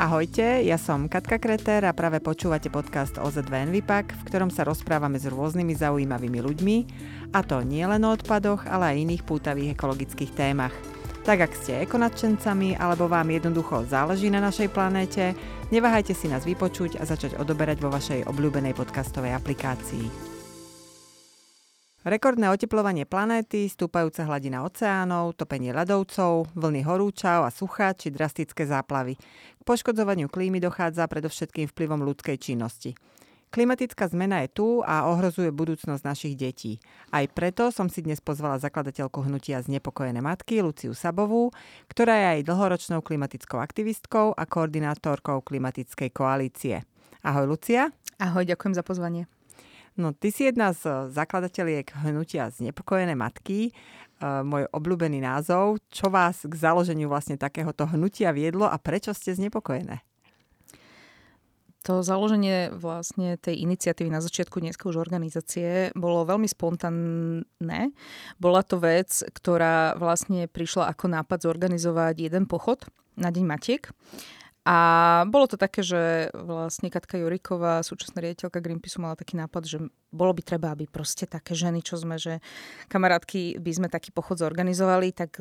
Ahojte, ja som Katka Kreter a práve počúvate podcast OZ2 Envipak, v ktorom sa rozprávame s rôznymi zaujímavými ľuďmi, a to nie len o odpadoch, ale aj iných pútavých ekologických témach. Tak ak ste ekonadčencami alebo vám jednoducho záleží na našej planéte, neváhajte si nás vypočuť a začať odoberať vo vašej obľúbenej podcastovej aplikácii. Rekordné oteplovanie planéty, stúpajúca hladina oceánov, topenie ľadovcov, vlny horúčav a sucha či drastické záplavy. K poškodzovaniu klímy dochádza predovšetkým vplyvom ľudskej činnosti. Klimatická zmena je tu a ohrozuje budúcnosť našich detí. Aj preto som si dnes pozvala zakladateľku hnutia Znepokojené matky Luciu Sabovú, ktorá je aj dlhoročnou klimatickou aktivistkou a koordinátorkou klimatickej koalície. Ahoj Lucia. Ahoj, ďakujem za pozvanie. No, ty si jedna z zakladateľiek hnutia Znepokojené matky, uh, môj obľúbený názov. Čo vás k založeniu vlastne takéhoto hnutia viedlo a prečo ste znepokojené? To založenie vlastne tej iniciatívy na začiatku dneska už organizácie bolo veľmi spontánne. Bola to vec, ktorá vlastne prišla ako nápad zorganizovať jeden pochod na Deň Matiek. A bolo to také, že vlastne Katka Juriková, súčasná riaditeľka Greenpeace, mala taký nápad, že bolo by treba, aby proste také ženy, čo sme, že kamarátky by sme taký pochod zorganizovali, tak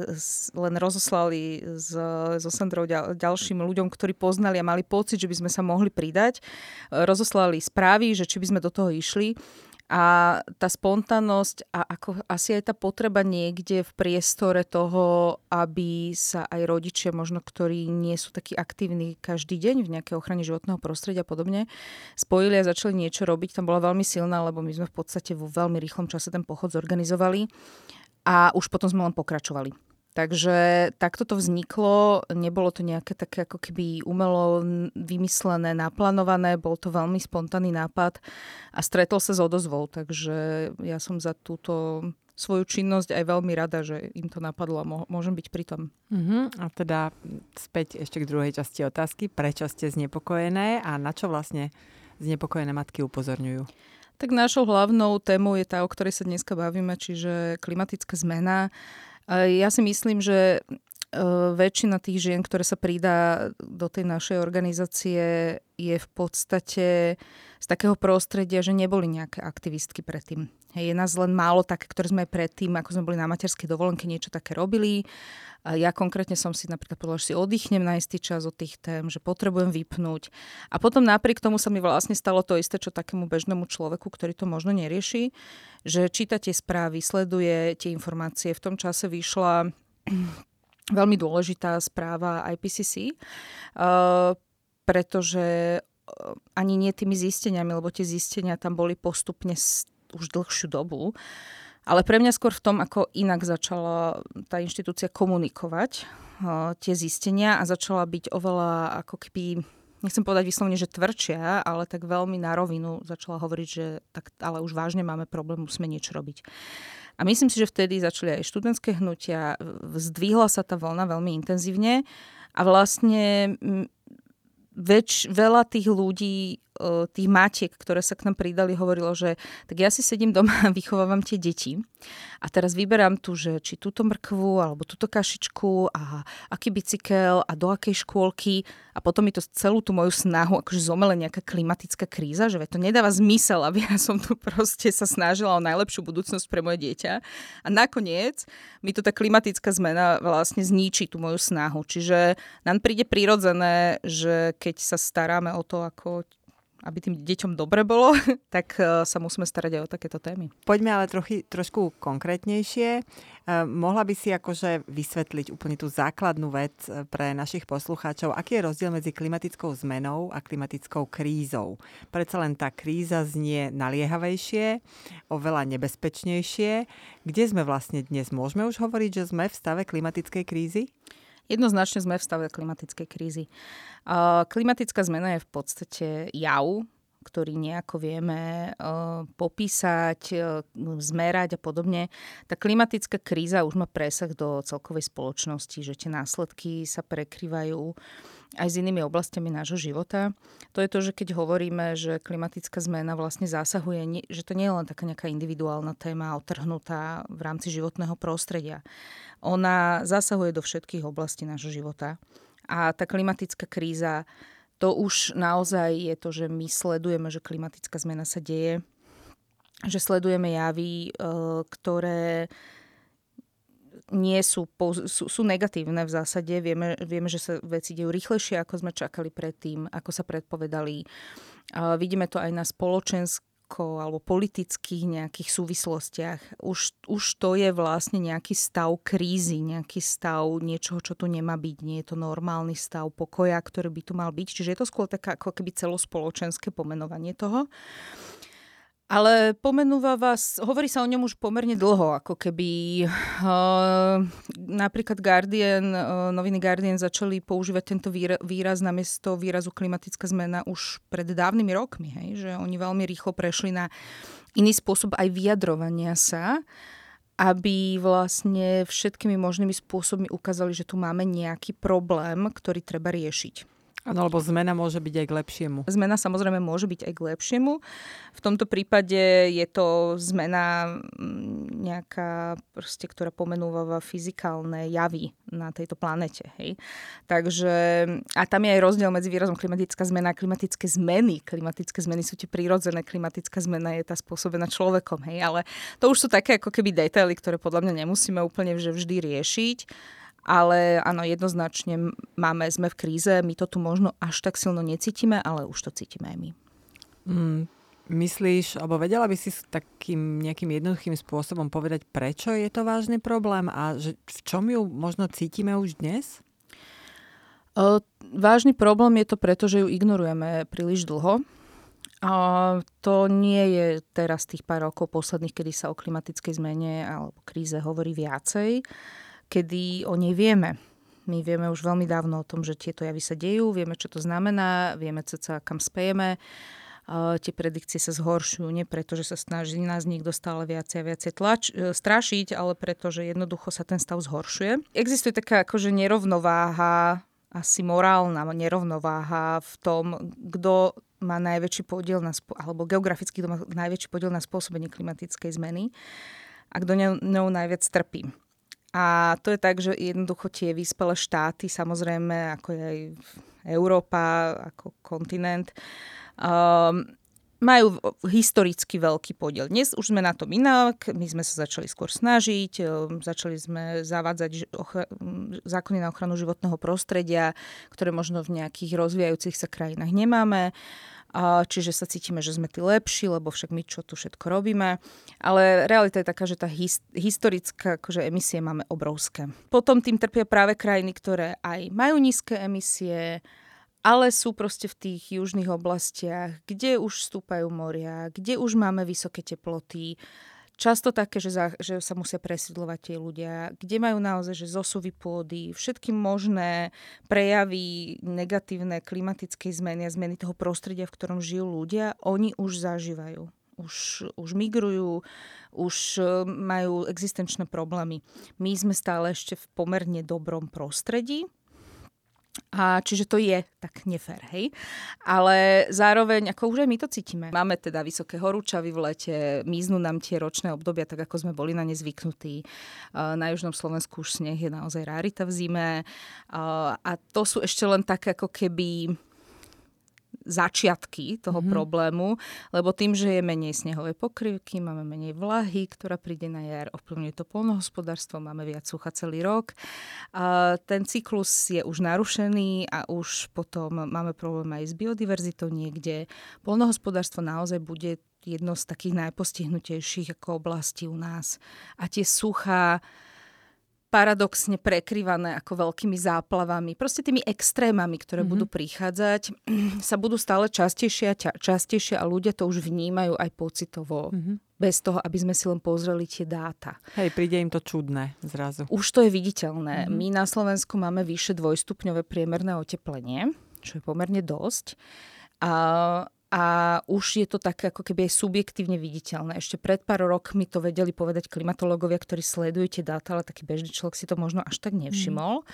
len rozoslali s, so Sandrou ďal, ďalším ľuďom, ktorí poznali a mali pocit, že by sme sa mohli pridať. Rozoslali správy, že či by sme do toho išli. A tá spontánnosť a ako asi aj tá potreba niekde v priestore toho, aby sa aj rodičia, možno ktorí nie sú takí aktívni každý deň v nejakej ochrane životného prostredia a podobne, spojili a začali niečo robiť. Tam bola veľmi silná, lebo my sme v podstate vo veľmi rýchlom čase ten pochod zorganizovali a už potom sme len pokračovali. Takže takto to vzniklo, nebolo to nejaké také ako keby umelo vymyslené, naplánované, bol to veľmi spontánny nápad a stretol sa s odozvou, takže ja som za túto svoju činnosť aj veľmi rada, že im to napadlo a môžem byť pri tom. Uh-huh. A teda späť ešte k druhej časti otázky. Prečo ste znepokojené a na čo vlastne znepokojené matky upozorňujú? Tak našou hlavnou témou je tá, o ktorej sa dneska bavíme, čiže klimatická zmena. Ja si myslím, že väčšina tých žien, ktoré sa pridá do tej našej organizácie, je v podstate z takého prostredia, že neboli nejaké aktivistky predtým. Je nás len málo také, ktoré sme predtým, ako sme boli na materskej dovolenke, niečo také robili. Ja konkrétne som si napríklad povedala, že si oddychnem na istý čas od tých tém, že potrebujem vypnúť. A potom napriek tomu sa mi vlastne stalo to isté, čo takému bežnému človeku, ktorý to možno nerieši, že číta tie správy, sleduje tie informácie. V tom čase vyšla veľmi dôležitá správa IPCC, uh, pretože ani nie tými zisteniami, lebo tie zistenia tam boli postupne už dlhšiu dobu. Ale pre mňa skôr v tom, ako inak začala tá inštitúcia komunikovať uh, tie zistenia a začala byť oveľa ako keby nechcem povedať vyslovene, že tvrdšia, ale tak veľmi na rovinu začala hovoriť, že tak, ale už vážne máme problém, musíme niečo robiť. A myslím si, že vtedy začali aj študentské hnutia, zdvihla sa tá vlna veľmi intenzívne. A vlastne väč, veľa tých ľudí tých matiek, ktoré sa k nám pridali, hovorilo, že tak ja si sedím doma a vychovávam tie deti a teraz vyberám tu, že či túto mrkvu alebo túto kašičku a aký bicykel a do akej škôlky a potom mi to celú tú moju snahu akože zomele nejaká klimatická kríza, že to nedáva zmysel, aby ja som tu proste sa snažila o najlepšiu budúcnosť pre moje dieťa a nakoniec mi to tá klimatická zmena vlastne zničí tú moju snahu. Čiže nám príde prirodzené, že keď sa staráme o to, ako aby tým deťom dobre bolo, tak e, sa musíme starať aj o takéto témy. Poďme ale trochy, trošku konkrétnejšie. E, mohla by si akože vysvetliť úplne tú základnú vec e, pre našich poslucháčov, aký je rozdiel medzi klimatickou zmenou a klimatickou krízou. Predsa len tá kríza znie naliehavejšie, oveľa nebezpečnejšie. Kde sme vlastne dnes? Môžeme už hovoriť, že sme v stave klimatickej krízy? Jednoznačne sme v stave klimatickej krízy. Klimatická zmena je v podstate jav, ktorý nejako vieme uh, popísať, uh, zmerať a podobne. Tá klimatická kríza už má presah do celkovej spoločnosti, že tie následky sa prekrývajú aj s inými oblastiami nášho života. To je to, že keď hovoríme, že klimatická zmena vlastne zásahuje, že to nie je len taká nejaká individuálna téma otrhnutá v rámci životného prostredia. Ona zasahuje do všetkých oblastí nášho života A tá klimatická kríza, to už naozaj je to, že my sledujeme, že klimatická zmena sa deje, že sledujeme javy, e, ktoré nie sú, sú, sú negatívne v zásade. Vieme, vieme, že sa veci dejú rýchlejšie, ako sme čakali predtým, ako sa predpovedali. A vidíme to aj na spoločensk alebo politických nejakých súvislostiach. Už, už to je vlastne nejaký stav krízy, nejaký stav niečoho, čo tu nemá byť. Nie je to normálny stav pokoja, ktorý by tu mal byť. Čiže je to skôr také ako keby celospoločenské pomenovanie toho. Ale pomenúva vás, hovorí sa o ňom už pomerne dlho, ako keby uh, napríklad Guardian, uh, noviny Guardian začali používať tento výraz namiesto výrazu klimatická zmena už pred dávnymi rokmi, hej? že oni veľmi rýchlo prešli na iný spôsob aj vyjadrovania sa, aby vlastne všetkými možnými spôsobmi ukázali, že tu máme nejaký problém, ktorý treba riešiť. Áno, lebo zmena môže byť aj k lepšiemu. Zmena samozrejme môže byť aj k lepšiemu. V tomto prípade je to zmena mm, nejaká, proste, ktorá pomenúva fyzikálne javy na tejto planete. Hej? Takže, a tam je aj rozdiel medzi výrazom klimatická zmena a klimatické zmeny. Klimatické zmeny sú tie prírodzené, klimatická zmena je tá spôsobená človekom. Hej? Ale to už sú také ako keby detaily, ktoré podľa mňa nemusíme úplne vždy riešiť. Ale áno, jednoznačne máme, sme v kríze, my to tu možno až tak silno necítime, ale už to cítime aj my. Mm, myslíš, alebo vedela by si s takým nejakým jednoduchým spôsobom povedať, prečo je to vážny problém a že v čom ju možno cítime už dnes? O, vážny problém je to preto, že ju ignorujeme príliš dlho. A to nie je teraz tých pár rokov posledných, kedy sa o klimatickej zmene alebo kríze hovorí viacej kedy o nej vieme. My vieme už veľmi dávno o tom, že tieto javy sa dejú, vieme, čo to znamená, vieme ceca, kam spejeme. Uh, tie predikcie sa zhoršujú nie preto, že sa snaží nás niekto stále viacej a viacej tlač, uh, strašiť, ale preto, že jednoducho sa ten stav zhoršuje. Existuje taká akože nerovnováha, asi morálna nerovnováha v tom, kto má najväčší podiel na, alebo geograficky kto má najväčší podiel na spôsobenie klimatickej zmeny a kto ňou najviac trpí. A to je tak, že jednoducho tie vyspelé štáty, samozrejme, ako je aj Európa, ako kontinent, um, majú historicky veľký podiel. Dnes už sme na tom inak, my sme sa začali skôr snažiť, um, začali sme zavádzať zákony na ochranu životného prostredia, ktoré možno v nejakých rozvíjajúcich sa krajinách nemáme. Čiže sa cítime, že sme tí lepší, lebo však my čo tu všetko robíme. Ale realita je taká, že tá his, historická akože emisie máme obrovské. Potom tým trpia práve krajiny, ktoré aj majú nízke emisie, ale sú proste v tých južných oblastiach, kde už stúpajú moria, kde už máme vysoké teploty, často také, že, za, že sa musia presídlovať tie ľudia, kde majú naozaj že zosuvy pôdy, všetky možné prejavy negatívne klimatickej zmeny a zmeny toho prostredia, v ktorom žijú ľudia, oni už zažívajú. Už, už migrujú, už e, majú existenčné problémy. My sme stále ešte v pomerne dobrom prostredí, a čiže to je tak nefér, hej. Ale zároveň, ako už aj my to cítime. Máme teda vysoké horúčavy v lete, miznú nám tie ročné obdobia, tak ako sme boli na ne zvyknutí. Na južnom Slovensku už sneh je naozaj rarita v zime. A to sú ešte len také ako keby začiatky toho mm-hmm. problému, lebo tým, že je menej snehovej pokrývky, máme menej vlahy, ktorá príde na jar, ovplyvňuje to polnohospodárstvo, máme viac sucha celý rok. A ten cyklus je už narušený a už potom máme problém aj s biodiverzitou niekde. Polnohospodárstvo naozaj bude jedno z takých najpostihnutejších ako oblastí u nás. A tie suchá paradoxne prekryvané ako veľkými záplavami, proste tými extrémami, ktoré mm-hmm. budú prichádzať, sa budú stále častejšie a častejšie a ľudia to už vnímajú aj pocitovo. Mm-hmm. Bez toho, aby sme si len pozreli tie dáta. Hej, príde im to čudné zrazu. Už to je viditeľné. Mm-hmm. My na Slovensku máme vyše dvojstupňové priemerné oteplenie, čo je pomerne dosť. A, a už je to také ako keby aj subjektívne viditeľné. Ešte pred pár rokmi to vedeli povedať klimatológovia, ktorí sledujú tie dáta, ale taký bežný človek si to možno až tak nevšimol. Mm.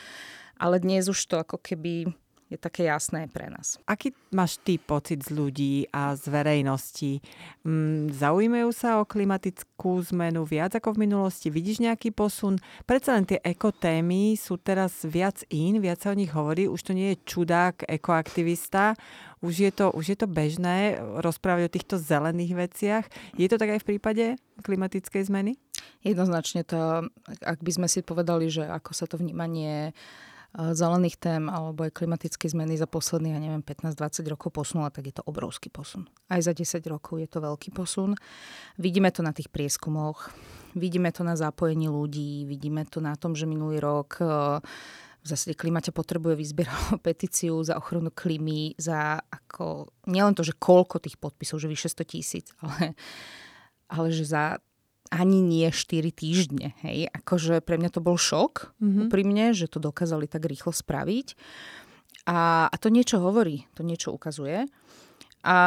Ale dnes už to ako keby je také jasné pre nás. Aký máš ty pocit z ľudí a z verejnosti? Mm, zaujímajú sa o klimatickú zmenu viac ako v minulosti? Vidíš nejaký posun? Predsa len tie ekotémy sú teraz viac in, viac sa o nich hovorí. Už to nie je čudák, ekoaktivista. Už je, to, už je to bežné rozprávať o týchto zelených veciach. Je to tak aj v prípade klimatickej zmeny? Jednoznačne to, ak by sme si povedali, že ako sa to vnímanie zelených tém alebo aj klimatické zmeny za posledných, ja neviem, 15-20 rokov posunula, tak je to obrovský posun. Aj za 10 rokov je to veľký posun. Vidíme to na tých prieskumoch, vidíme to na zapojení ľudí, vidíme to na tom, že minulý rok e, v zásade Klimate potrebuje vyzbierať petíciu za ochranu klímy, za ako, nielen to, že koľko tých podpisov, že vyše 100 tisíc, ale, ale že za ani nie 4 týždne. Hej. Akože pre mňa to bol šok, mm-hmm. úprimne, že to dokázali tak rýchlo spraviť. A, a to niečo hovorí, to niečo ukazuje. A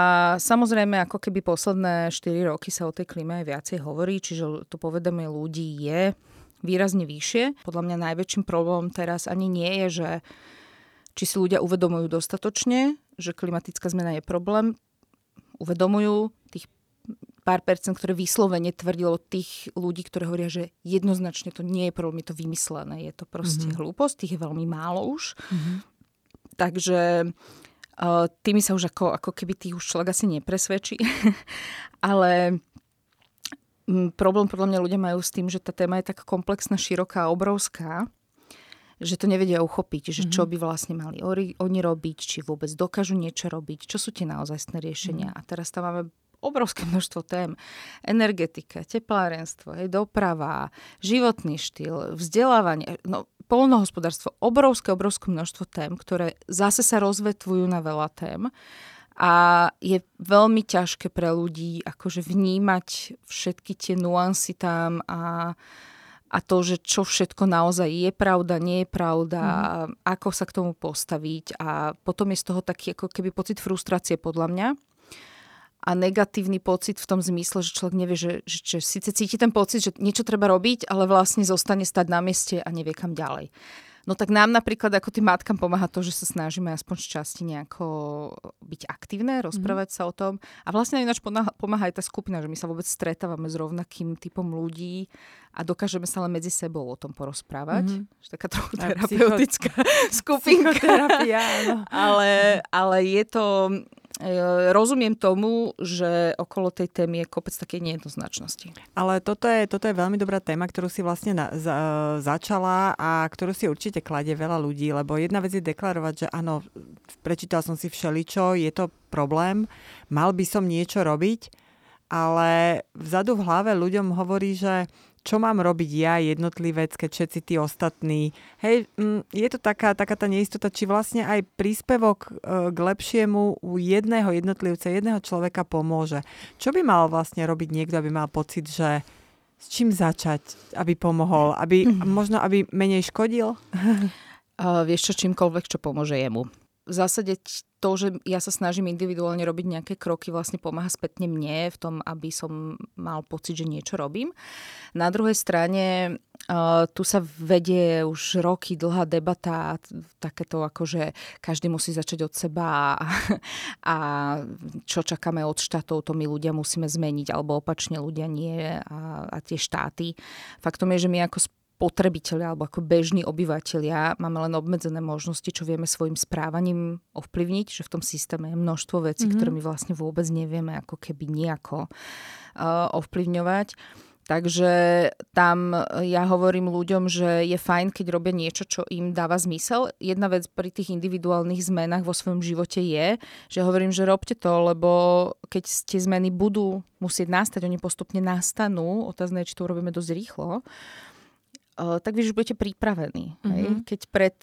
samozrejme, ako keby posledné 4 roky sa o tej klíme aj viacej hovorí, čiže to povedomie ľudí je výrazne vyššie. Podľa mňa najväčším problémom teraz ani nie je, že či si ľudia uvedomujú dostatočne, že klimatická zmena je problém. Uvedomujú, tých pár percent, ktoré vyslovene tvrdilo tých ľudí, ktorí hovoria, že jednoznačne to nie je problém, je to vymyslené, je to proste mm-hmm. hlúposť, tých je veľmi málo už. Mm-hmm. Takže uh, tými sa už ako, ako keby tých už človek asi nepresvedčí. Ale problém podľa mňa ľudia majú s tým, že tá téma je tak komplexná, široká, obrovská, že to nevedia uchopiť, že čo mhm. by vlastne mali oni robiť, či vôbec dokážu niečo robiť, čo sú tie naozajstné riešenia. Mm. A teraz tam máme obrovské množstvo tém. Energetika, teplárenstvo, hej, doprava, životný štýl, vzdelávanie, no, polnohospodárstvo, obrovské, obrovské množstvo tém, ktoré zase sa rozvetvujú na veľa tém. A je veľmi ťažké pre ľudí akože vnímať všetky tie nuancy tam a, a to, že čo všetko naozaj je pravda, nie je pravda, mm. ako sa k tomu postaviť. A potom je z toho taký ako keby pocit frustrácie podľa mňa a negatívny pocit v tom zmysle, že človek nevie, že, že, že síce cíti ten pocit, že niečo treba robiť, ale vlastne zostane stať na mieste a nevie kam ďalej. No tak nám napríklad ako tým matkám pomáha to, že sa snažíme aspoň z časti nejako byť aktívne, rozprávať mm-hmm. sa o tom. A vlastne ináč pomáha aj tá skupina, že my sa vôbec stretávame s rovnakým typom ľudí a dokážeme sa len medzi sebou o tom porozprávať. Mm-hmm. Taká trochu terapeutická skupinka. ale, ale je to rozumiem tomu, že okolo tej témy je kopec také nejednoznačnosti. Ale toto je, toto je veľmi dobrá téma, ktorú si vlastne na, za, začala a ktorú si určite kladie veľa ľudí, lebo jedna vec je deklarovať, že áno, prečítal som si všeličo, je to problém, mal by som niečo robiť, ale vzadu v hlave ľuďom hovorí, že čo mám robiť ja, jednotlivec, keď všetci tí ostatní. Hej, mm, je to taká, taká tá neistota, či vlastne aj príspevok e, k lepšiemu u jedného jednotlivca, jedného človeka pomôže. Čo by mal vlastne robiť niekto, aby mal pocit, že s čím začať, aby pomohol, aby mm-hmm. možno aby menej škodil? Uh, vieš čo, čímkoľvek, čo pomôže jemu v zásade to, že ja sa snažím individuálne robiť nejaké kroky, vlastne pomáha spätne mne v tom, aby som mal pocit, že niečo robím. Na druhej strane uh, tu sa vedie už roky dlhá debata, takéto ako, že každý musí začať od seba a, a čo čakáme od štátov, to my ľudia musíme zmeniť, alebo opačne ľudia nie a, a tie štáty. Faktom je, že my ako spotrebitelia alebo ako bežní obyvateľia máme len obmedzené možnosti, čo vieme svojim správaním ovplyvniť, že v tom systéme je množstvo vecí, mm-hmm. ktoré my vlastne vôbec nevieme ako keby nejako uh, ovplyvňovať. Takže tam ja hovorím ľuďom, že je fajn, keď robia niečo, čo im dáva zmysel. Jedna vec pri tých individuálnych zmenách vo svojom živote je, že hovorím, že robte to, lebo keď tie zmeny budú musieť nastať, oni postupne nastanú, otázne je, či to urobíme dosť rýchlo, tak vy už budete pripravení. Mm-hmm. Hej? Mhm. Keď pred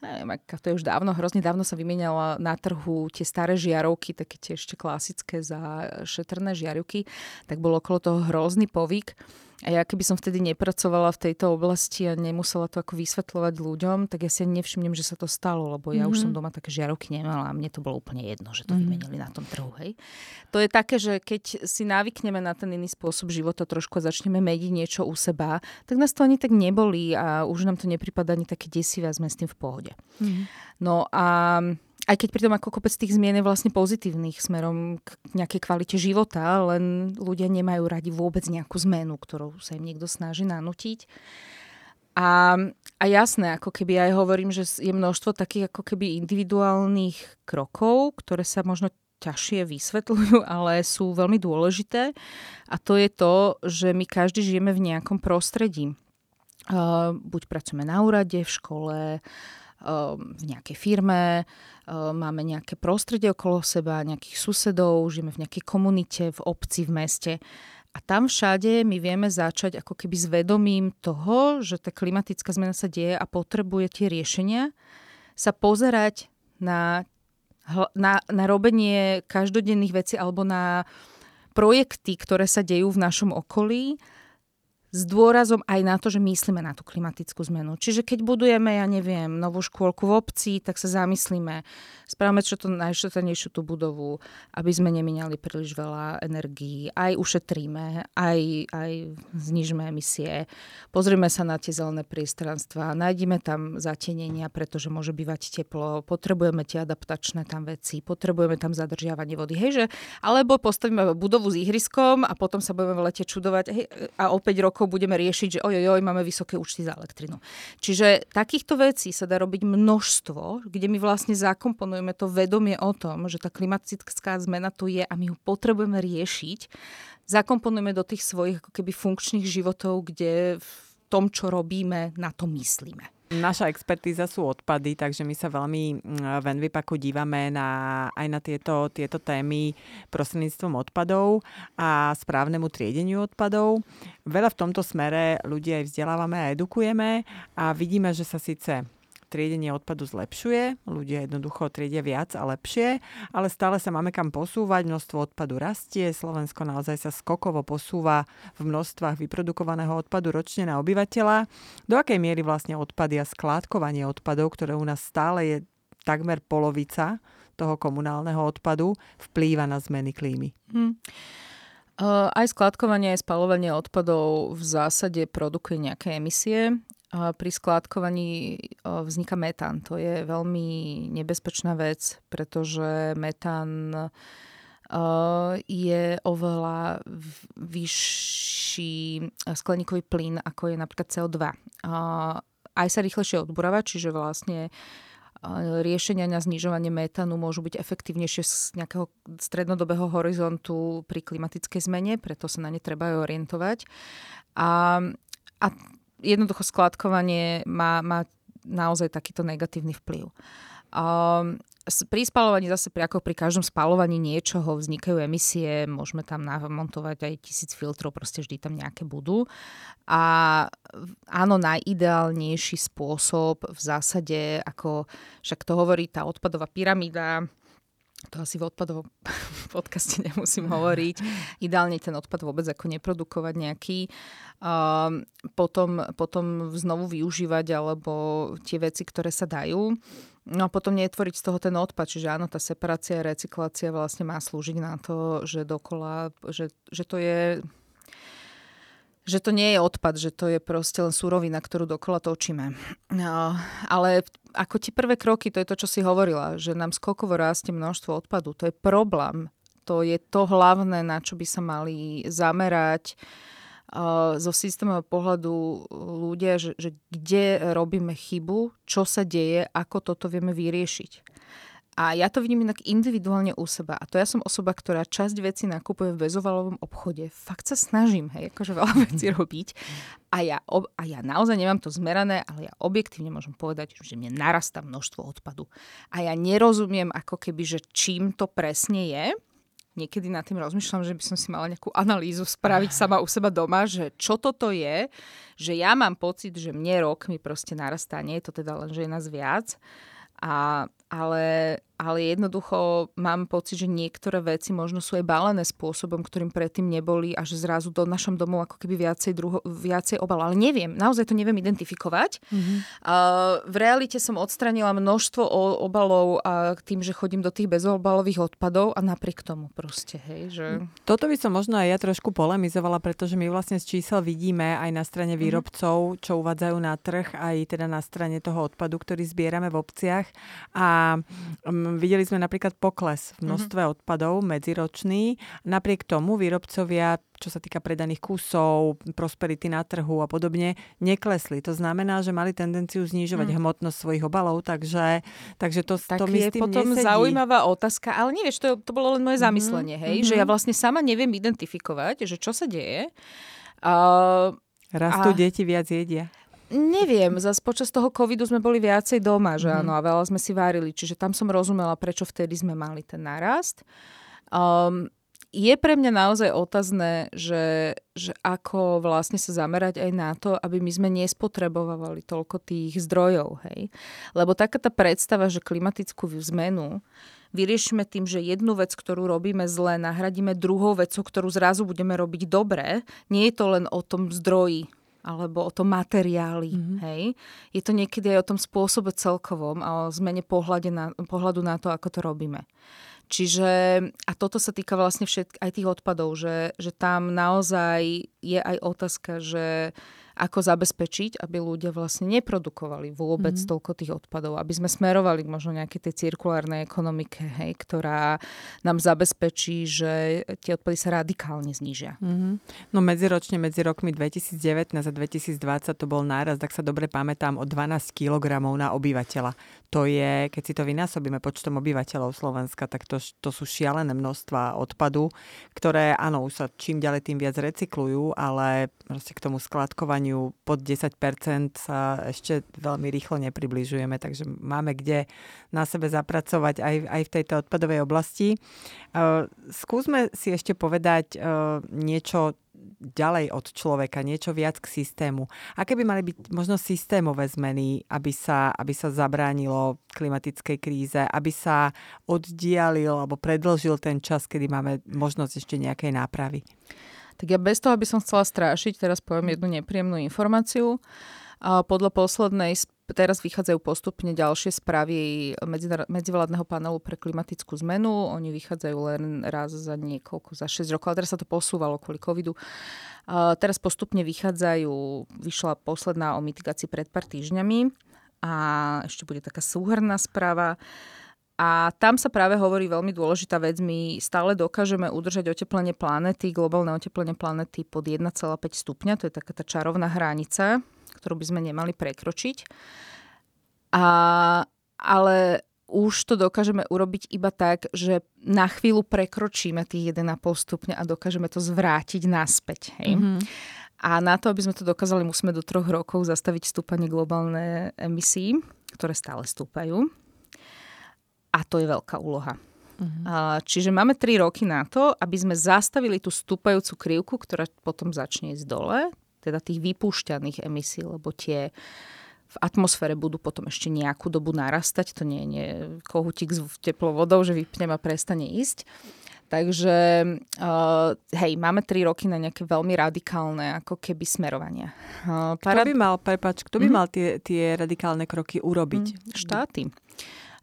neviem, to je už dávno, hrozne dávno sa vymieniala na trhu tie staré žiarovky, také tie ešte klasické za šetrné žiarivky, tak bol okolo toho hrozný povyk. A ja keby som vtedy nepracovala v tejto oblasti a nemusela to ako vysvetľovať ľuďom, tak ja si nevšimnem, že sa to stalo, lebo ja mm-hmm. už som mhm. doma také žiarovky nemala a mne to bolo úplne jedno, že to mm-hmm. vymenili na tom trhu. Hej. To je také, že keď si navykneme na ten iný spôsob života trošku a začneme mediť niečo u seba, tak nás to ani tak nebolí a už nám to nepripadá ani také desivé a sme s tým v pohode. Mm-hmm. No a aj keď pritom ako kopec tých zmien je vlastne pozitívnych smerom k nejakej kvalite života, len ľudia nemajú radi vôbec nejakú zmenu, ktorú sa im niekto snaží nanútiť. A, a jasné, ako keby aj hovorím, že je množstvo takých ako keby individuálnych krokov, ktoré sa možno ťažšie vysvetľujú, ale sú veľmi dôležité. A to je to, že my každý žijeme v nejakom prostredí. Uh, buď pracujeme na úrade, v škole, v nejakej firme, ehm, máme nejaké prostredie okolo seba, nejakých susedov, žijeme v nejakej komunite, v obci, v meste. A tam všade my vieme začať ako keby s vedomím toho, že tá klimatická zmena sa deje a potrebuje tie riešenia, sa pozerať na, na, na robenie každodenných vecí alebo na projekty, ktoré sa dejú v našom okolí s dôrazom aj na to, že myslíme na tú klimatickú zmenu. Čiže keď budujeme, ja neviem, novú škôlku v obci, tak sa zamyslíme, správame čo to najšetrnejšiu tú budovu, aby sme nemínali príliš veľa energií, aj ušetríme, aj, aj znižme emisie, pozrieme sa na tie zelené priestranstva, nájdime tam zatenenia, pretože môže bývať teplo, potrebujeme tie adaptačné tam veci, potrebujeme tam zadržiavanie vody, hej, alebo postavíme budovu s ihriskom a potom sa budeme v lete čudovať. Hej, a o 5 rokov rokov budeme riešiť, že ojojoj, máme vysoké účty za elektrinu. Čiže takýchto vecí sa dá robiť množstvo, kde my vlastne zakomponujeme to vedomie o tom, že tá klimatická zmena tu je a my ho potrebujeme riešiť. Zakomponujeme do tých svojich ako keby funkčných životov, kde v tom, čo robíme, na to myslíme. Naša expertíza sú odpady, takže my sa veľmi v Envipaku dívame na, aj na tieto, tieto témy prostredníctvom odpadov a správnemu triedeniu odpadov. Veľa v tomto smere ľudí aj vzdelávame a edukujeme a vidíme, že sa síce triedenie odpadu zlepšuje, ľudia jednoducho triedia viac a lepšie, ale stále sa máme kam posúvať, množstvo odpadu rastie, Slovensko naozaj sa skokovo posúva v množstvách vyprodukovaného odpadu ročne na obyvateľa. Do akej miery vlastne odpady a skládkovanie odpadov, ktoré u nás stále je takmer polovica toho komunálneho odpadu, vplýva na zmeny klímy? Hmm. Aj skladkovanie, aj spalovanie odpadov v zásade produkuje nejaké emisie pri skládkovaní vzniká metán. To je veľmi nebezpečná vec, pretože metán je oveľa vyšší skleníkový plyn, ako je napríklad CO2. Aj sa rýchlejšie odburáva, čiže vlastne riešenia na znižovanie metánu môžu byť efektívnejšie z nejakého strednodobého horizontu pri klimatickej zmene, preto sa na ne treba aj orientovať. A, a jednoducho skladkovanie má, má naozaj takýto negatívny vplyv. Um, pri spalovaní zase pri, ako pri každom spalovaní niečoho vznikajú emisie, môžeme tam namontovať aj tisíc filtrov, proste vždy tam nejaké budú. A áno, najideálnejší spôsob v zásade, ako však to hovorí tá odpadová pyramída, to asi v odpadovom podcaste nemusím hovoriť. Ideálne ten odpad vôbec ako neprodukovať nejaký. Um, potom, potom znovu využívať alebo tie veci, ktoré sa dajú. No a potom netvoriť z toho ten odpad. Čiže áno, tá separácia a recyklácia vlastne má slúžiť na to, že dokola, že, že to je že to nie je odpad, že to je proste len surovina, ktorú dokola točíme. No, ale ako tie prvé kroky, to je to, čo si hovorila, že nám skokovo rastie množstvo odpadu. To je problém. To je to hlavné, na čo by sa mali zamerať uh, zo systémového pohľadu ľudia, že, že kde robíme chybu, čo sa deje, ako toto vieme vyriešiť. A ja to vidím inak individuálne u seba. A to ja som osoba, ktorá časť vecí nakupuje v bezovalovom obchode. Fakt sa snažím, hej, akože veľa vecí robiť. A ja, a ja naozaj nemám to zmerané, ale ja objektívne môžem povedať, že mne narastá množstvo odpadu. A ja nerozumiem ako keby, že čím to presne je. Niekedy nad tým rozmýšľam, že by som si mala nejakú analýzu spraviť sama u seba doma, že čo toto je, že ja mám pocit, že mne rok mi proste narastá, nie je to teda len, že je nás viac. A, ale, ale jednoducho mám pocit, že niektoré veci možno sú aj balené spôsobom, ktorým predtým neboli a že zrazu do našom domu ako keby viacej, druho, viacej obal. Ale neviem, naozaj to neviem identifikovať. Mm-hmm. Uh, v realite som odstranila množstvo obalov a tým, že chodím do tých bezobalových odpadov a napriek tomu proste, hej, že... Toto by som možno aj ja trošku polemizovala, pretože my vlastne z čísel vidíme aj na strane mhm. výrobcov, mm-hmm. čo uvádzajú na trh, aj teda na strane toho odpadu, ktorý zbierame v obciach. A um, videli sme napríklad pokles v mhm. množstve mm-hmm. odpadov medziročný. Napriek tomu výrobcovia čo sa týka predaných kusov, prosperity na trhu a podobne, neklesli. To znamená, že mali tendenciu znižovať mm. hmotnosť svojich obalov, takže, takže to, tak to mi je s tým potom nesedí. zaujímavá otázka, ale nevieš, to, to bolo len moje mm-hmm. zamyslenie, hej, mm-hmm. že ja vlastne sama neviem identifikovať, že čo sa deje. Uh, Rastú a... deti, viac jedia. Neviem, zase počas toho covidu sme boli viacej doma, že mm-hmm. áno, a veľa sme si varili, čiže tam som rozumela, prečo vtedy sme mali ten nárast. Um, je pre mňa naozaj otázne, že, že ako vlastne sa zamerať aj na to, aby my sme nespotrebovali toľko tých zdrojov. Hej? Lebo taká tá predstava, že klimatickú zmenu vyriešime tým, že jednu vec, ktorú robíme zle, nahradíme druhou vecou, ktorú zrazu budeme robiť dobre. Nie je to len o tom zdroji, alebo o tom materiáli. Mm-hmm. Hej? Je to niekedy aj o tom spôsobe celkovom a o zmene na, pohľadu na to, ako to robíme. Čiže, a toto sa týka vlastne všetk, aj tých odpadov, že, že tam naozaj je aj otázka, že ako zabezpečiť, aby ľudia vlastne neprodukovali vôbec mm-hmm. toľko tých odpadov, aby sme smerovali možno nejakej tej cirkulárnej ekonomike, hej, ktorá nám zabezpečí, že tie odpady sa radikálne znížia. Mm-hmm. No medziročne medzi rokmi 2019 a 2020 to bol náraz, tak sa dobre pamätám, o 12 kg na obyvateľa. To je, keď si to vynásobíme počtom obyvateľov Slovenska, tak to, to sú šialené množstva odpadu, ktoré áno, už sa čím ďalej tým viac recyklujú, ale proste k tomu skladkovaniu zdaňovaniu pod 10% sa ešte veľmi rýchlo nepribližujeme, takže máme kde na sebe zapracovať aj, aj v tejto odpadovej oblasti. Uh, skúsme si ešte povedať uh, niečo ďalej od človeka, niečo viac k systému. Aké by mali byť možno systémové zmeny, aby sa, aby sa zabránilo klimatickej kríze, aby sa oddialil alebo predlžil ten čas, kedy máme možnosť ešte nejakej nápravy? Tak ja bez toho, aby som chcela strášiť, teraz poviem jednu nepríjemnú informáciu. A podľa poslednej, teraz vychádzajú postupne ďalšie správy medzivládneho panelu pre klimatickú zmenu. Oni vychádzajú len raz za niekoľko, za 6 rokov, ale teraz sa to posúvalo kvôli covidu. A teraz postupne vychádzajú, vyšla posledná o mitigácii pred pár týždňami a ešte bude taká súhrná správa. A tam sa práve hovorí veľmi dôležitá vec. My stále dokážeme udržať oteplenie planety, globálne oteplenie planety pod 1,5 stupňa. To je taká tá čarovná hranica, ktorú by sme nemali prekročiť. A, ale už to dokážeme urobiť iba tak, že na chvíľu prekročíme tých 1,5 stupňa a dokážeme to zvrátiť naspäť. Hej? Mm-hmm. A na to, aby sme to dokázali, musíme do troch rokov zastaviť stúpanie globálne emisí, ktoré stále stúpajú. A to je veľká úloha. Uh-huh. Čiže máme 3 roky na to, aby sme zastavili tú stúpajúcu krivku, ktorá potom začne ísť dole, teda tých vypúšťaných emisí, lebo tie v atmosfére budú potom ešte nejakú dobu narastať. To nie je kohutík s teplou vodou, že vypnem a prestane ísť. Takže uh, hej, máme tri roky na nejaké veľmi radikálne ako keby smerovania. Uh, parad... Kto by mal, prepač, kto by mm-hmm. mal tie, tie radikálne kroky urobiť? Mm, štáty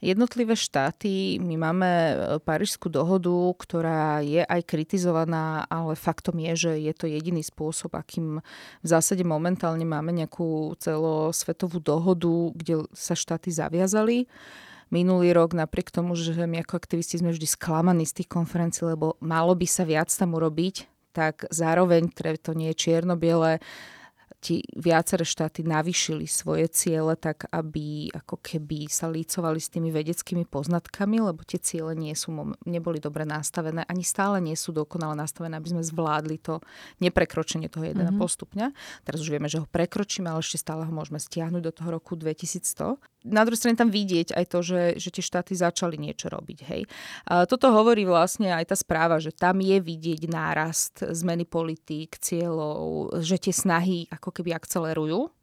jednotlivé štáty, my máme e, Parížskú dohodu, ktorá je aj kritizovaná, ale faktom je, že je to jediný spôsob, akým v zásade momentálne máme nejakú celosvetovú dohodu, kde sa štáty zaviazali. Minulý rok, napriek tomu, že my ako aktivisti sme vždy sklamaní z tých konferencií, lebo malo by sa viac tam urobiť, tak zároveň, to nie je čierno-biele, ti viaceré štáty navýšili svoje ciele tak, aby ako keby sa lícovali s tými vedeckými poznatkami, lebo tie ciele nie sú, neboli dobre nastavené, ani stále nie sú dokonale nastavené, aby sme zvládli to neprekročenie toho 1,5 mm-hmm. stupňa. Teraz už vieme, že ho prekročíme, ale ešte stále ho môžeme stiahnuť do toho roku 2100 na druhej strane tam vidieť aj to, že, že tie štáty začali niečo robiť. Hej. A toto hovorí vlastne aj tá správa, že tam je vidieť nárast zmeny politík, cieľov, že tie snahy ako keby akcelerujú.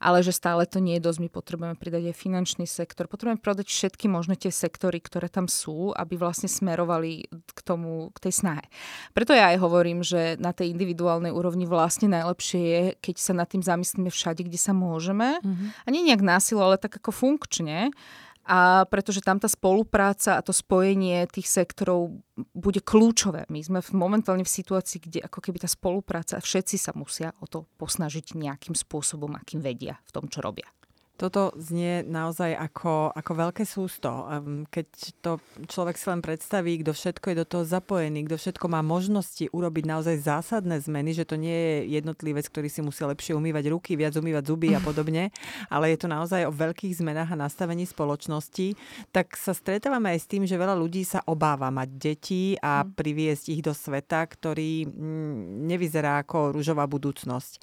Ale že stále to nie je dosť. My potrebujeme pridať aj finančný sektor, potrebujeme pridať všetky možné tie sektory, ktoré tam sú, aby vlastne smerovali k tomu, k tej snahe. Preto ja aj hovorím, že na tej individuálnej úrovni vlastne najlepšie je, keď sa nad tým zamyslíme všade, kde sa môžeme. Mm-hmm. A nie nejak násilo, ale tak ako funkčne a pretože tam tá spolupráca a to spojenie tých sektorov bude kľúčové. My sme momentálne v situácii, kde ako keby tá spolupráca, všetci sa musia o to posnažiť nejakým spôsobom, akým vedia v tom, čo robia. Toto znie naozaj ako, ako veľké sústo. Keď to človek si len predstaví, kto všetko je do toho zapojený, kto všetko má možnosti urobiť naozaj zásadné zmeny, že to nie je jednotlivec, ktorý si musí lepšie umývať ruky, viac umývať zuby a podobne, ale je to naozaj o veľkých zmenách a nastavení spoločnosti, tak sa stretávame aj s tým, že veľa ľudí sa obáva mať deti a mm. priviesť ich do sveta, ktorý mm, nevyzerá ako rúžová budúcnosť.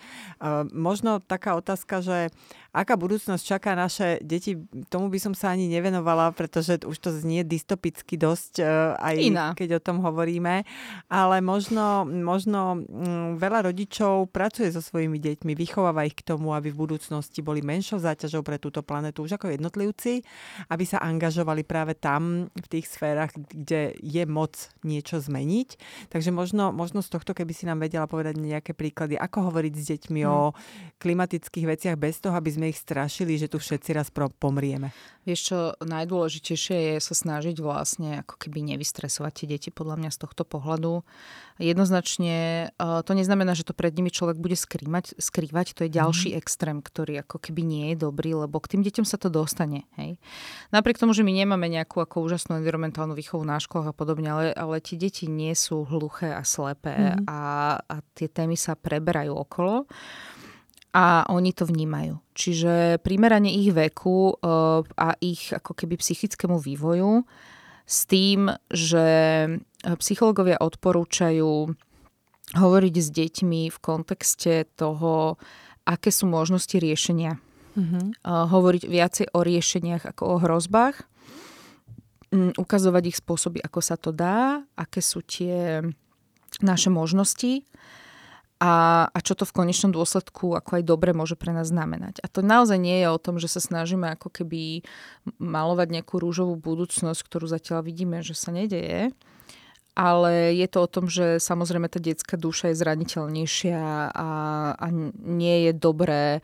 Možno taká otázka, že aká budúcnosť čaká naše deti, tomu by som sa ani nevenovala, pretože už to znie dystopicky dosť, e, aj Iná. keď o tom hovoríme. Ale možno, možno mm, veľa rodičov pracuje so svojimi deťmi, vychováva ich k tomu, aby v budúcnosti boli menšou záťažou pre túto planetu už ako jednotlivci, aby sa angažovali práve tam, v tých sférach, kde je moc niečo zmeniť. Takže možno, možno z tohto, keby si nám vedela povedať nejaké príklady, ako hovoriť s deťmi hmm. o klimatických veciach bez toho, aby sme ich strašili, že tu všetci raz pomrieme? Vieš čo, najdôležitejšie je sa snažiť vlastne ako keby nevystresovať tie deti podľa mňa z tohto pohľadu. Jednoznačne to neznamená, že to pred nimi človek bude skrývať, skrývať to je ďalší mm. extrém, ktorý ako keby nie je dobrý, lebo k tým deťom sa to dostane. Hej. Napriek tomu, že my nemáme nejakú ako úžasnú environmentálnu výchovu na školách a podobne, ale, ale tie deti nie sú hluché a slepé mm. a, a tie témy sa preberajú okolo a oni to vnímajú. Čiže primeranie ich veku uh, a ich ako keby psychickému vývoju s tým, že psychológovia odporúčajú hovoriť s deťmi v kontexte toho, aké sú možnosti riešenia. Mm-hmm. Hovoriť viacej o riešeniach ako o hrozbách. Um, ukazovať ich spôsoby, ako sa to dá, aké sú tie naše možnosti a, a čo to v konečnom dôsledku ako aj dobre môže pre nás znamenať. A to naozaj nie je o tom, že sa snažíme ako keby malovať nejakú rúžovú budúcnosť, ktorú zatiaľ vidíme, že sa nedeje, ale je to o tom, že samozrejme tá detská duša je zraniteľnejšia a, a nie je dobré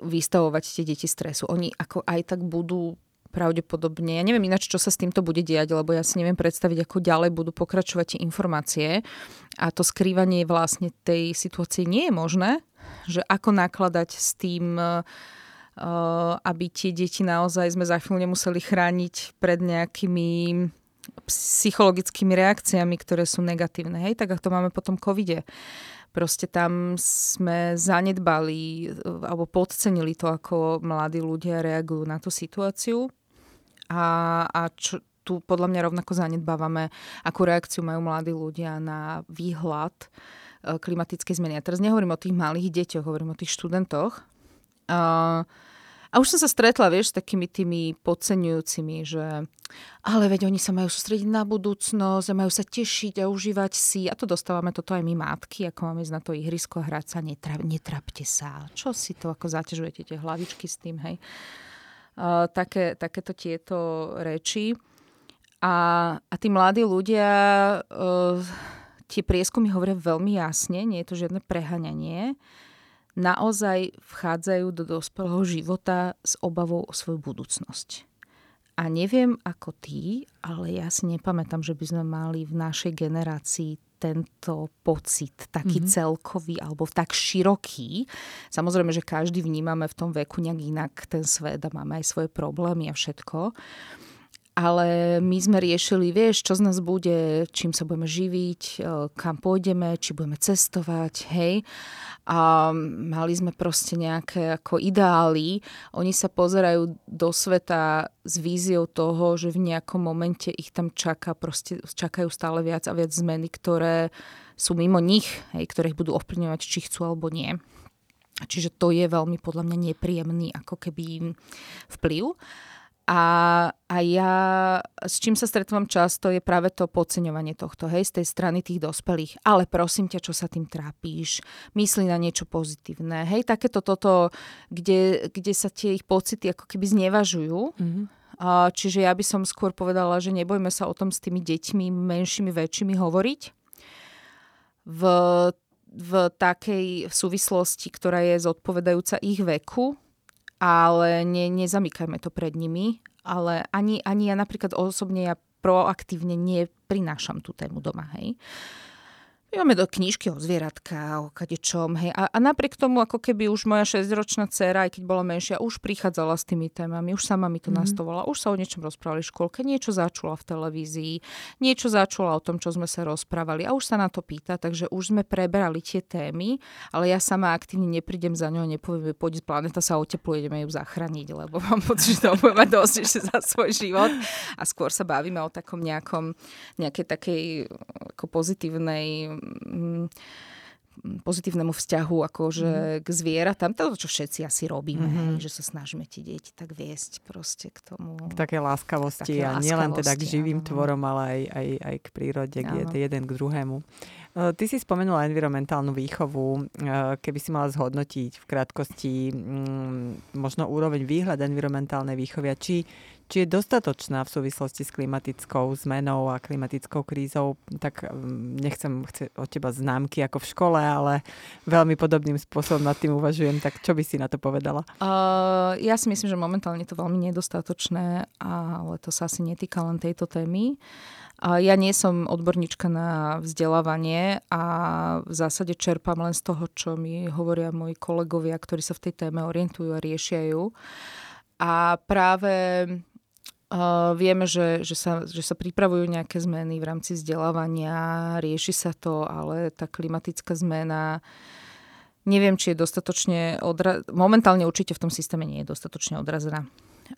vystavovať tie deti stresu. Oni ako aj tak budú pravdepodobne. Ja neviem ináč, čo sa s týmto bude diať, lebo ja si neviem predstaviť, ako ďalej budú pokračovať tie informácie. A to skrývanie vlastne tej situácie nie je možné, že ako nakladať s tým, uh, aby tie deti naozaj sme za chvíľu nemuseli chrániť pred nejakými psychologickými reakciami, ktoré sú negatívne. Hej, tak ako to máme potom covide. Proste tam sme zanedbali alebo podcenili to, ako mladí ľudia reagujú na tú situáciu a, a čo, tu podľa mňa rovnako zanedbávame, akú reakciu majú mladí ľudia na výhľad e, klimatickej zmeny. Ja teraz nehovorím o tých malých deťoch, hovorím o tých študentoch. A, a už som sa stretla, vieš, s takými tými podceňujúcimi, že ale veď oni sa majú sústrediť na budúcnosť a majú sa tešiť a užívať si. A to dostávame toto aj my matky, ako máme ísť na to ihrisko hrať sa, netra, netrapte sa. Čo si to, ako zaťažujete tie hlavičky s tým, hej? Také, takéto tieto reči. A, a tí mladí ľudia, uh, tie prieskumy hovoria veľmi jasne, nie je to žiadne prehaňanie, naozaj vchádzajú do dospelého života s obavou o svoju budúcnosť. A neviem ako ty, ale ja si nepamätám, že by sme mali v našej generácii tento pocit, taký mm-hmm. celkový alebo tak široký. Samozrejme, že každý vnímame v tom veku nejak inak ten svet a máme aj svoje problémy a všetko ale my sme riešili, vieš, čo z nás bude, čím sa budeme živiť, e, kam pôjdeme, či budeme cestovať, hej. A mali sme proste nejaké ako ideály. Oni sa pozerajú do sveta s víziou toho, že v nejakom momente ich tam čaká, proste čakajú stále viac a viac zmeny, ktoré sú mimo nich, hej, ktoré ich budú ovplyvňovať, či chcú alebo nie. Čiže to je veľmi podľa mňa nepríjemný ako keby vplyv. A, a ja, s čím sa stretávam často, je práve to podceňovanie tohto, hej, z tej strany tých dospelých. Ale prosím ťa, čo sa tým trápíš? Myslí na niečo pozitívne. Hej, takéto toto, kde, kde sa tie ich pocity ako keby znevažujú. Mm-hmm. Čiže ja by som skôr povedala, že nebojme sa o tom s tými deťmi menšími, väčšími hovoriť. V, v takej súvislosti, ktorá je zodpovedajúca ich veku, ale ne, nezamykajme to pred nimi. Ale ani, ani ja napríklad osobne ja proaktívne neprinášam tú tému doma, hej. My máme do knižky o zvieratka, o kadečom, hej. A, a napriek tomu, ako keby už moja 6-ročná dcéra, aj keď bola menšia, už prichádzala s tými témami, už sama mi to mm. nastovala, už sa o niečom rozprávali v škôlke, niečo začula v televízii, niečo začula o tom, čo sme sa rozprávali a už sa na to pýta, takže už sme prebrali tie témy, ale ja sama aktívne neprídem za ňou, nepoviem, poď planeta sa otepluje, ideme ju zachrániť, lebo mám pocit, že to bude mať dosť ešte za svoj život a skôr sa bavíme o takom nejakom, nejakej takej ako pozitívnej pozitívnemu vzťahu akože mm. k zvieratám. To, čo všetci asi robíme, mm-hmm. že sa snažíme tie deti tak viesť proste k tomu. K také láskavosti a nielen teda k živým áno. tvorom, ale aj, aj, aj k prírode, k jeden k druhému. Eh, ty si spomenula environmentálnu výchovu. Eh, keby si mala zhodnotiť v krátkosti mm, možno úroveň výhľad environmentálnej výchovy či, či je dostatočná v súvislosti s klimatickou zmenou a klimatickou krízou, tak mm, nechcem chce od teba známky ako v škole, ale veľmi podobným spôsobom nad tým uvažujem. Tak čo by si na to povedala? Uh, ja si myslím, že momentálne je to veľmi nedostatočné, ale to sa asi netýka len tejto témy. Ja nie som odborníčka na vzdelávanie a v zásade čerpám len z toho, čo mi hovoria moji kolegovia, ktorí sa v tej téme orientujú a riešia ju. A práve uh, vieme, že, že, sa, že sa pripravujú nejaké zmeny v rámci vzdelávania, rieši sa to, ale tá klimatická zmena neviem, či je dostatočne odra- momentálne určite v tom systéme nie je dostatočne odrazená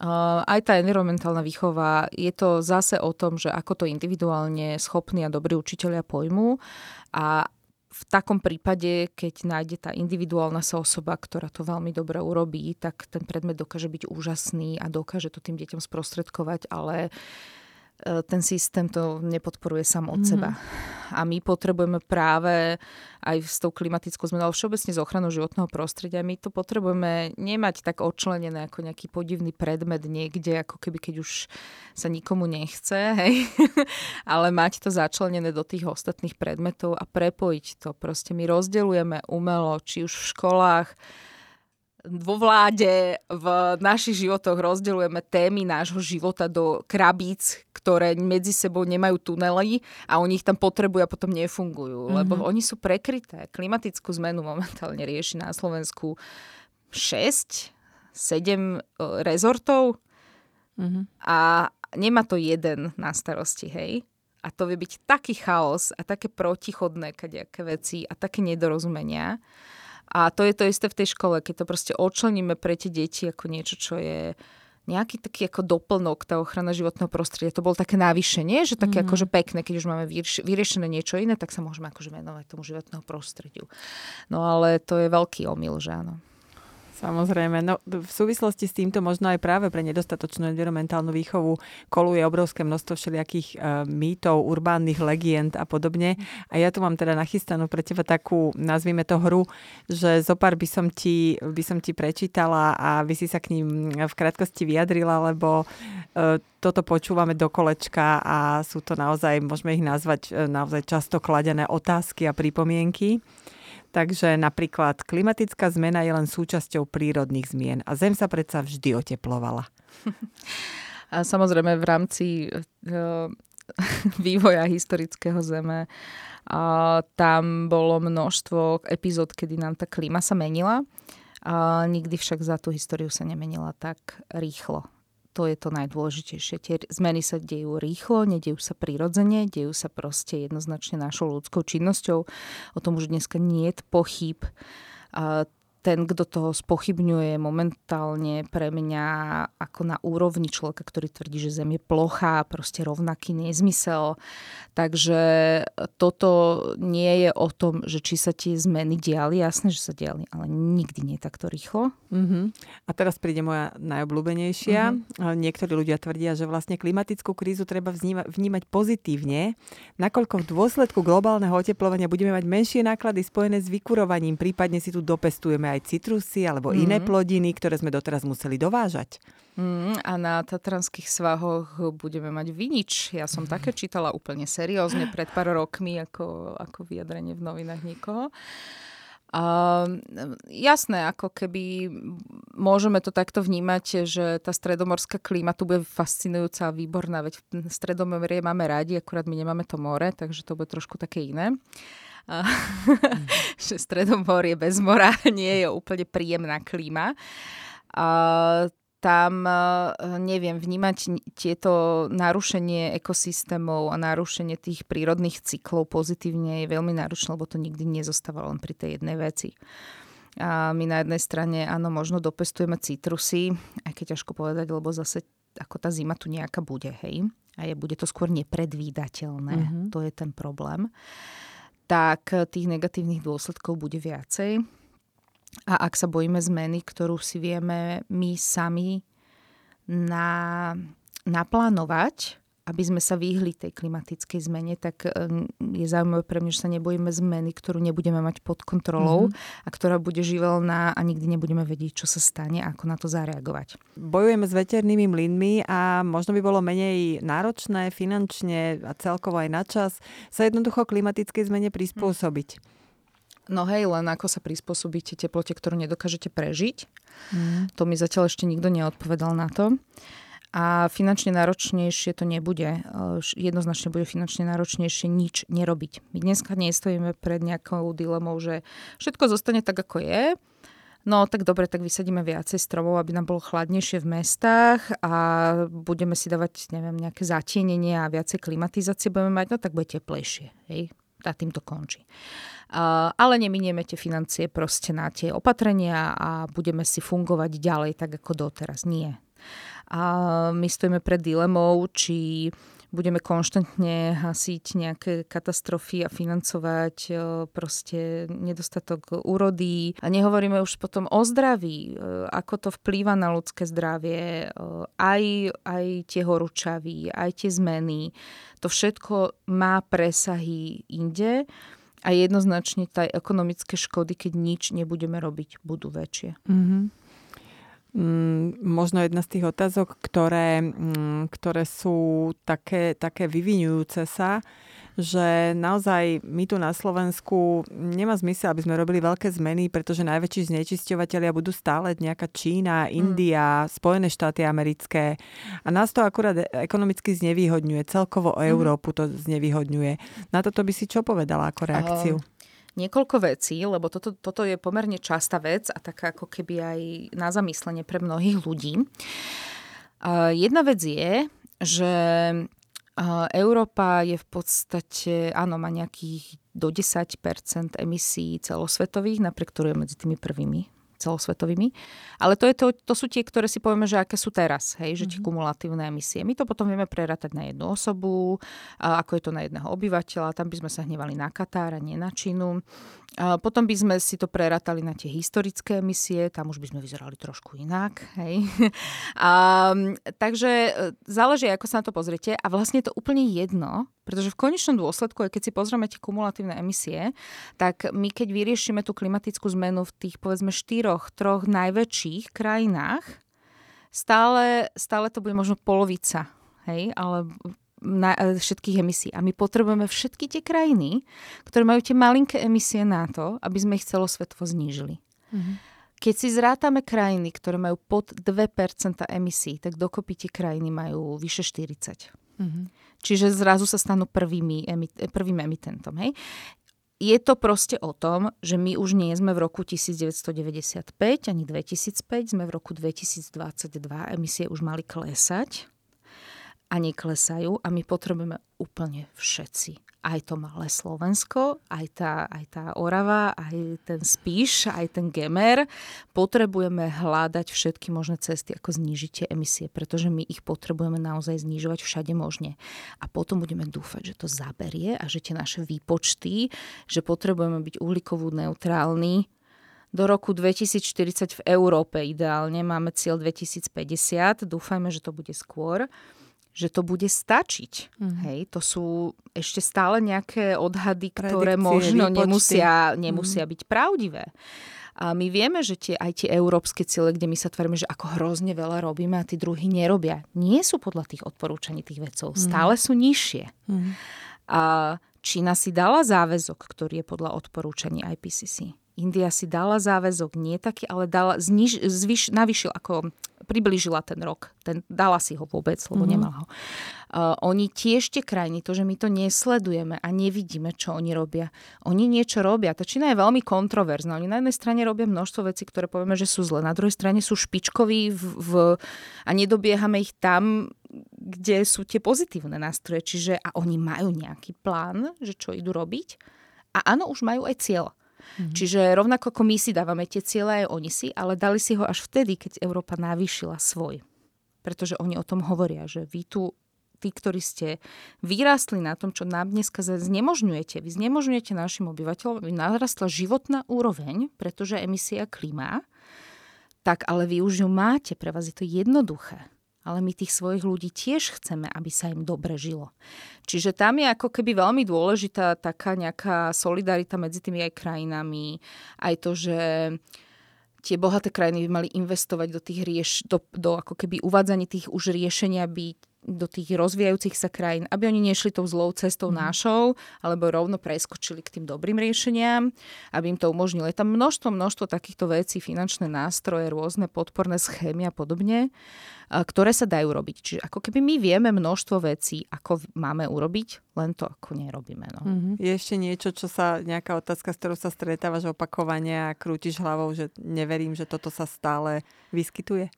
aj tá environmentálna výchova, je to zase o tom, že ako to individuálne schopní a dobrí učiteľia pojmú. A v takom prípade, keď nájde tá individuálna sa osoba, ktorá to veľmi dobre urobí, tak ten predmet dokáže byť úžasný a dokáže to tým deťom sprostredkovať, ale uh, ten systém to nepodporuje sám od mm-hmm. seba. A my potrebujeme práve aj s tou klimatickou zmenou, ale všeobecne s ochranou životného prostredia, my to potrebujeme nemať tak odčlenené ako nejaký podivný predmet niekde, ako keby keď už sa nikomu nechce, hej? ale mať to začlenené do tých ostatných predmetov a prepojiť to. Proste my rozdeľujeme umelo, či už v školách, vo vláde, v našich životoch rozdeľujeme témy nášho života do krabíc, ktoré medzi sebou nemajú tunely a oni ich tam potrebujú a potom nefungujú, mm-hmm. lebo oni sú prekryté. Klimatickú zmenu momentálne rieši na Slovensku 6, 7 e, rezortov mm-hmm. a nemá to jeden na starosti, hej? A to vie byť taký chaos a také protichodné kadejaké veci a také nedorozumenia. A to je to isté v tej škole, keď to proste odčleníme pre tie deti ako niečo, čo je nejaký taký ako doplnok, tá ochrana životného prostredia. To bolo také návýšenie, že také mm. akože pekné, keď už máme vyriešené niečo iné, tak sa môžeme akože venovať tomu životného prostrediu. No ale to je veľký omyl, že áno. Samozrejme, no v súvislosti s týmto možno aj práve pre nedostatočnú environmentálnu výchovu koluje obrovské množstvo všelijakých uh, mýtov, urbánnych legend a podobne. A ja tu mám teda nachystanú pre teba takú, nazvime to hru, že zopár by som ti, by som ti prečítala a vy si sa k ním v krátkosti vyjadrila, lebo uh, toto počúvame do kolečka a sú to naozaj, môžeme ich nazvať naozaj často kladené otázky a pripomienky. Takže napríklad klimatická zmena je len súčasťou prírodných zmien a Zem sa predsa vždy oteplovala. A samozrejme v rámci uh, vývoja historického Zeme a tam bolo množstvo epizód, kedy nám tá klíma sa menila. A nikdy však za tú históriu sa nemenila tak rýchlo to je to najdôležitejšie. Tie zmeny sa dejú rýchlo, nedejú sa prirodzene, dejú sa proste jednoznačne našou ľudskou činnosťou. O tom už dneska nie je pochyb. Ten, kto to spochybňuje momentálne pre mňa ako na úrovni človeka, ktorý tvrdí, že Zem je plochá, proste rovnaký nezmysel. Takže toto nie je o tom, že či sa tie zmeny diali, jasné, že sa diali, ale nikdy nie takto rýchlo. Uh-huh. A teraz príde moja najobľúbenejšia. Uh-huh. Niektorí ľudia tvrdia, že vlastne klimatickú krízu treba vnímať, vnímať pozitívne, nakoľko v dôsledku globálneho oteplovania budeme mať menšie náklady spojené s vykurovaním, prípadne si tu dopestujeme aj citrusy alebo mm. iné plodiny, ktoré sme doteraz museli dovážať. Mm, a na tatranských svahoch budeme mať vinič. Ja som také čítala úplne seriózne pred pár rokmi ako, ako vyjadrenie v novinách niekoho. A, jasné, ako keby môžeme to takto vnímať, že tá stredomorská klíma tu bude fascinujúca a výborná, veď v Stredomorie máme radi, akurát my nemáme to more, takže to bude trošku také iné. že Stredomorie bez mora nie je úplne príjemná klíma. A tam, neviem, vnímať tieto narušenie ekosystémov a narušenie tých prírodných cyklov pozitívne je veľmi náročné, lebo to nikdy nezostáva len pri tej jednej veci. A my na jednej strane, áno, možno dopestujeme citrusy, aj keď ťažko povedať, lebo zase ako tá zima tu nejaká bude, hej. A je, bude to skôr nepredvídateľné. Mm-hmm. To je ten problém tak tých negatívnych dôsledkov bude viacej. A ak sa bojíme zmeny, ktorú si vieme my sami na, naplánovať, aby sme sa vyhli tej klimatickej zmene, tak je zaujímavé pre mňa, že sa nebojíme zmeny, ktorú nebudeme mať pod kontrolou mm-hmm. a ktorá bude živelná a nikdy nebudeme vedieť, čo sa stane a ako na to zareagovať. Bojujeme s veternými mlynmi a možno by bolo menej náročné finančne a celkovo aj na čas sa jednoducho klimatickej zmene prispôsobiť. No hej, len ako sa prispôsobíte teplote, ktorú nedokážete prežiť. Mm. To mi zatiaľ ešte nikto neodpovedal na to a finančne náročnejšie to nebude. Jednoznačne bude finančne náročnejšie nič nerobiť. My dneska nestojíme pred nejakou dilemou, že všetko zostane tak, ako je. No tak dobre, tak vysadíme viacej stromov, aby nám bolo chladnejšie v mestách a budeme si dávať, neviem, nejaké zatienenie a viacej klimatizácie budeme mať, no tak bude teplejšie. Hej? A tým to končí. Uh, ale neminieme tie financie proste na tie opatrenia a budeme si fungovať ďalej tak ako doteraz. Nie a my stojíme pred dilemou, či budeme konštantne hasiť nejaké katastrofy a financovať e, proste nedostatok úrody. A nehovoríme už potom o zdraví, e, ako to vplýva na ľudské zdravie, e, aj, aj tie horúčavy, aj tie zmeny. To všetko má presahy inde a jednoznačne tie ekonomické škody, keď nič nebudeme robiť, budú väčšie. Mm-hmm. Mm, možno jedna z tých otázok, ktoré, mm, ktoré sú také, také vyvinujúce sa, že naozaj my tu na Slovensku nemá zmysel, aby sme robili veľké zmeny, pretože najväčší znečisťovateľia budú stále nejaká Čína, mm. India, mm. Spojené štáty americké. A nás to akurát ekonomicky znevýhodňuje. Celkovo Európu to znevýhodňuje. Na toto by si čo povedala ako reakciu? Uh, niekoľko vecí, lebo toto, toto je pomerne častá vec a taká ako keby aj na zamyslenie pre mnohých ľudí. Jedna vec je, že Európa je v podstate, áno, má nejakých do 10% emisí celosvetových, napriek ktorú je medzi tými prvými celosvetovými. Ale to, je to, to sú tie, ktoré si povieme, že aké sú teraz, hej, že tie mm-hmm. kumulatívne emisie. My to potom vieme prerátať na jednu osobu, ako je to na jedného obyvateľa, tam by sme sa hnevali na Katár a nie na Čínu. Potom by sme si to prerátali na tie historické emisie, tam už by sme vyzerali trošku inak. Hej. A, takže e, záleží, ako sa na to pozriete a vlastne je to úplne jedno, pretože v konečnom dôsledku, keď si pozrieme tie kumulatívne emisie, tak my keď vyriešime tú klimatickú zmenu v tých povedzme štyroch, troch najväčších krajinách, stále, stále to bude možno polovica hej, ale na, e, všetkých emisí. A my potrebujeme všetky tie krajiny, ktoré majú tie malinké emisie na to, aby sme ich celosvetovo znížili. Mm-hmm. Keď si zrátame krajiny, ktoré majú pod 2% emisí, tak dokopy tie krajiny majú vyše 40. Mm-hmm. Čiže zrazu sa stanú prvými, emit- prvým emitentom. Hej? Je to proste o tom, že my už nie sme v roku 1995 ani 2005, sme v roku 2022, emisie už mali klesať a neklesajú a my potrebujeme úplne všetci aj to malé Slovensko, aj tá, aj tá Orava, aj ten Spíš, aj ten Gemer. Potrebujeme hľadať všetky možné cesty, ako znížiť tie emisie, pretože my ich potrebujeme naozaj znižovať všade možne. A potom budeme dúfať, že to zaberie a že tie naše výpočty, že potrebujeme byť uhlíkovú neutrálni do roku 2040 v Európe ideálne. Máme cieľ 2050, dúfajme, že to bude skôr že to bude stačiť. Mm. Hej, to sú ešte stále nejaké odhady, Predikcie, ktoré možno výpočty. nemusia, nemusia mm. byť pravdivé. A my vieme, že tie, aj tie európske ciele, kde my sa tvárime, že ako hrozne veľa robíme a tí druhí nerobia, nie sú podľa tých odporúčaní tých vecov. Mm. Stále sú nižšie. Mm. A Čína si dala záväzok, ktorý je podľa odporúčaní IPCC. India si dala záväzok, nie taký, ale dala, zniž, zvyš, navyšil, ako priblížila ten rok. Ten, dala si ho vôbec, lebo mm-hmm. nemala ho. Uh, oni tiež tie krajiny, to, že my to nesledujeme a nevidíme, čo oni robia. Oni niečo robia. Tá Čína je veľmi kontroverzná. Oni na jednej strane robia množstvo vecí, ktoré povieme, že sú zlé. Na druhej strane sú špičkoví v, v, a nedobiehame ich tam, kde sú tie pozitívne nástroje. Čiže a oni majú nejaký plán, že čo idú robiť. A áno, už majú aj cieľ. Mm-hmm. Čiže rovnako ako my si dávame tie cieľe, aj oni si, ale dali si ho až vtedy, keď Európa navýšila svoj. Pretože oni o tom hovoria, že vy tu tí, ktorí ste vyrástli na tom, čo nám dneska znemožňujete. Vy znemožňujete našim obyvateľom, aby narastla životná úroveň, pretože emisia klíma, tak ale vy už ju máte, pre vás je to jednoduché ale my tých svojich ľudí tiež chceme, aby sa im dobre žilo. Čiže tam je ako keby veľmi dôležitá taká nejaká solidarita medzi tými aj krajinami, aj to, že tie bohaté krajiny by mali investovať do tých rieš, do, do ako keby uvádzaní tých už riešenia by do tých rozvíjajúcich sa krajín, aby oni nešli tou zlou cestou mm. našou, alebo rovno preskočili k tým dobrým riešeniam, aby im to umožnilo. Je tam množstvo, množstvo takýchto vecí, finančné nástroje, rôzne podporné schémy a podobne, ktoré sa dajú robiť. Čiže ako keby my vieme množstvo vecí, ako máme urobiť, len to ako nerobíme. No. Mm-hmm. Je ešte niečo, čo sa, nejaká otázka, s ktorou sa stretávaš opakovane a krútiš hlavou, že neverím, že toto sa stále vyskytuje?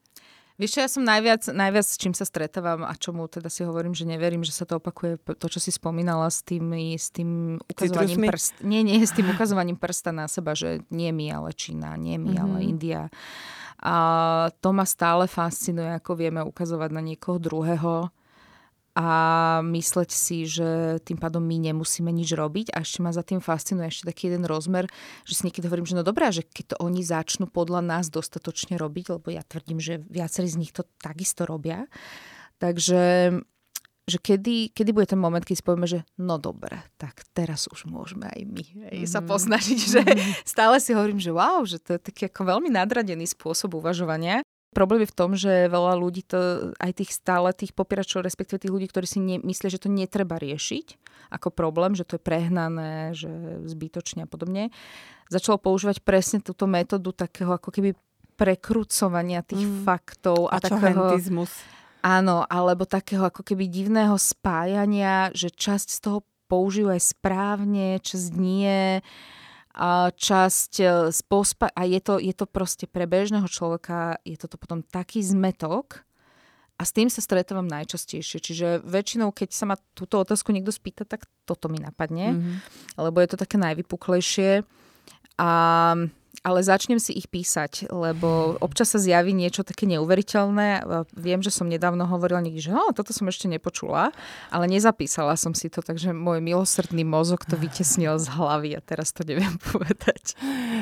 Vieš ja som najviac, najviac s čím sa stretávam a čomu teda si hovorím, že neverím, že sa to opakuje, to, čo si spomínala s tým, s tým ukazovaním prsta. Nie, nie, s tým ukazovaním prsta na seba, že nie my, ale Čína, nie my, mm-hmm. ale India. A to ma stále fascinuje, ako vieme ukazovať na niekoho druhého a mysleť si, že tým pádom my nemusíme nič robiť. A ešte ma za tým fascinuje ešte taký jeden rozmer, že si niekedy hovorím, že no dobrá, že keď to oni začnú podľa nás dostatočne robiť, lebo ja tvrdím, že viacerí z nich to takisto robia. Takže že kedy, kedy bude ten moment, keď si povieme, že no dobre, tak teraz už môžeme aj my mm-hmm. sa posnažiť, že mm-hmm. stále si hovorím, že wow, že to je taký ako veľmi nadradený spôsob uvažovania. Problém je v tom, že veľa ľudí to, aj tých stále tých popieračov, respektíve tých ľudí, ktorí si ne, myslia, že to netreba riešiť ako problém, že to je prehnané, že zbytočne a podobne, začalo používať presne túto metódu takého ako keby prekrucovania tých mm. faktov. A, a takého, Áno, alebo takého ako keby divného spájania, že časť z toho použijú aj správne, časť nie časť e, pospa- a je to, je to proste pre bežného človeka, je toto potom taký zmetok a s tým sa stretávam najčastejšie. Čiže väčšinou, keď sa ma túto otázku niekto spýta, tak toto mi napadne, mm-hmm. lebo je to také najvypuklejšie. A ale začnem si ich písať, lebo občas sa zjaví niečo také neuveriteľné. Viem, že som nedávno hovorila niekde, že oh, toto som ešte nepočula, ale nezapísala som si to, takže môj milosrdný mozog to vytesnil z hlavy a teraz to neviem povedať.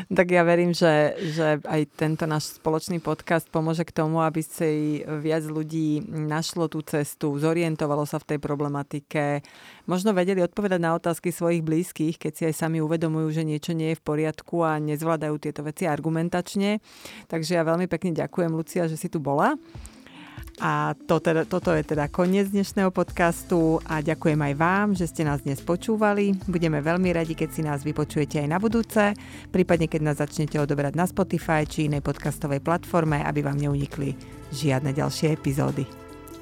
Tak ja verím, že, že aj tento náš spoločný podcast pomôže k tomu, aby si viac ľudí našlo tú cestu, zorientovalo sa v tej problematike, možno vedeli odpovedať na otázky svojich blízkych, keď si aj sami uvedomujú, že niečo nie je v poriadku a nezvládajú tieto veci argumentačne. Takže ja veľmi pekne ďakujem, Lucia, že si tu bola. A to teda, toto je teda koniec dnešného podcastu a ďakujem aj vám, že ste nás dnes počúvali. Budeme veľmi radi, keď si nás vypočujete aj na budúce, prípadne keď nás začnete odoberať na Spotify či inej podcastovej platforme, aby vám neunikli žiadne ďalšie epizódy.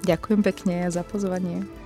Ďakujem pekne za pozvanie.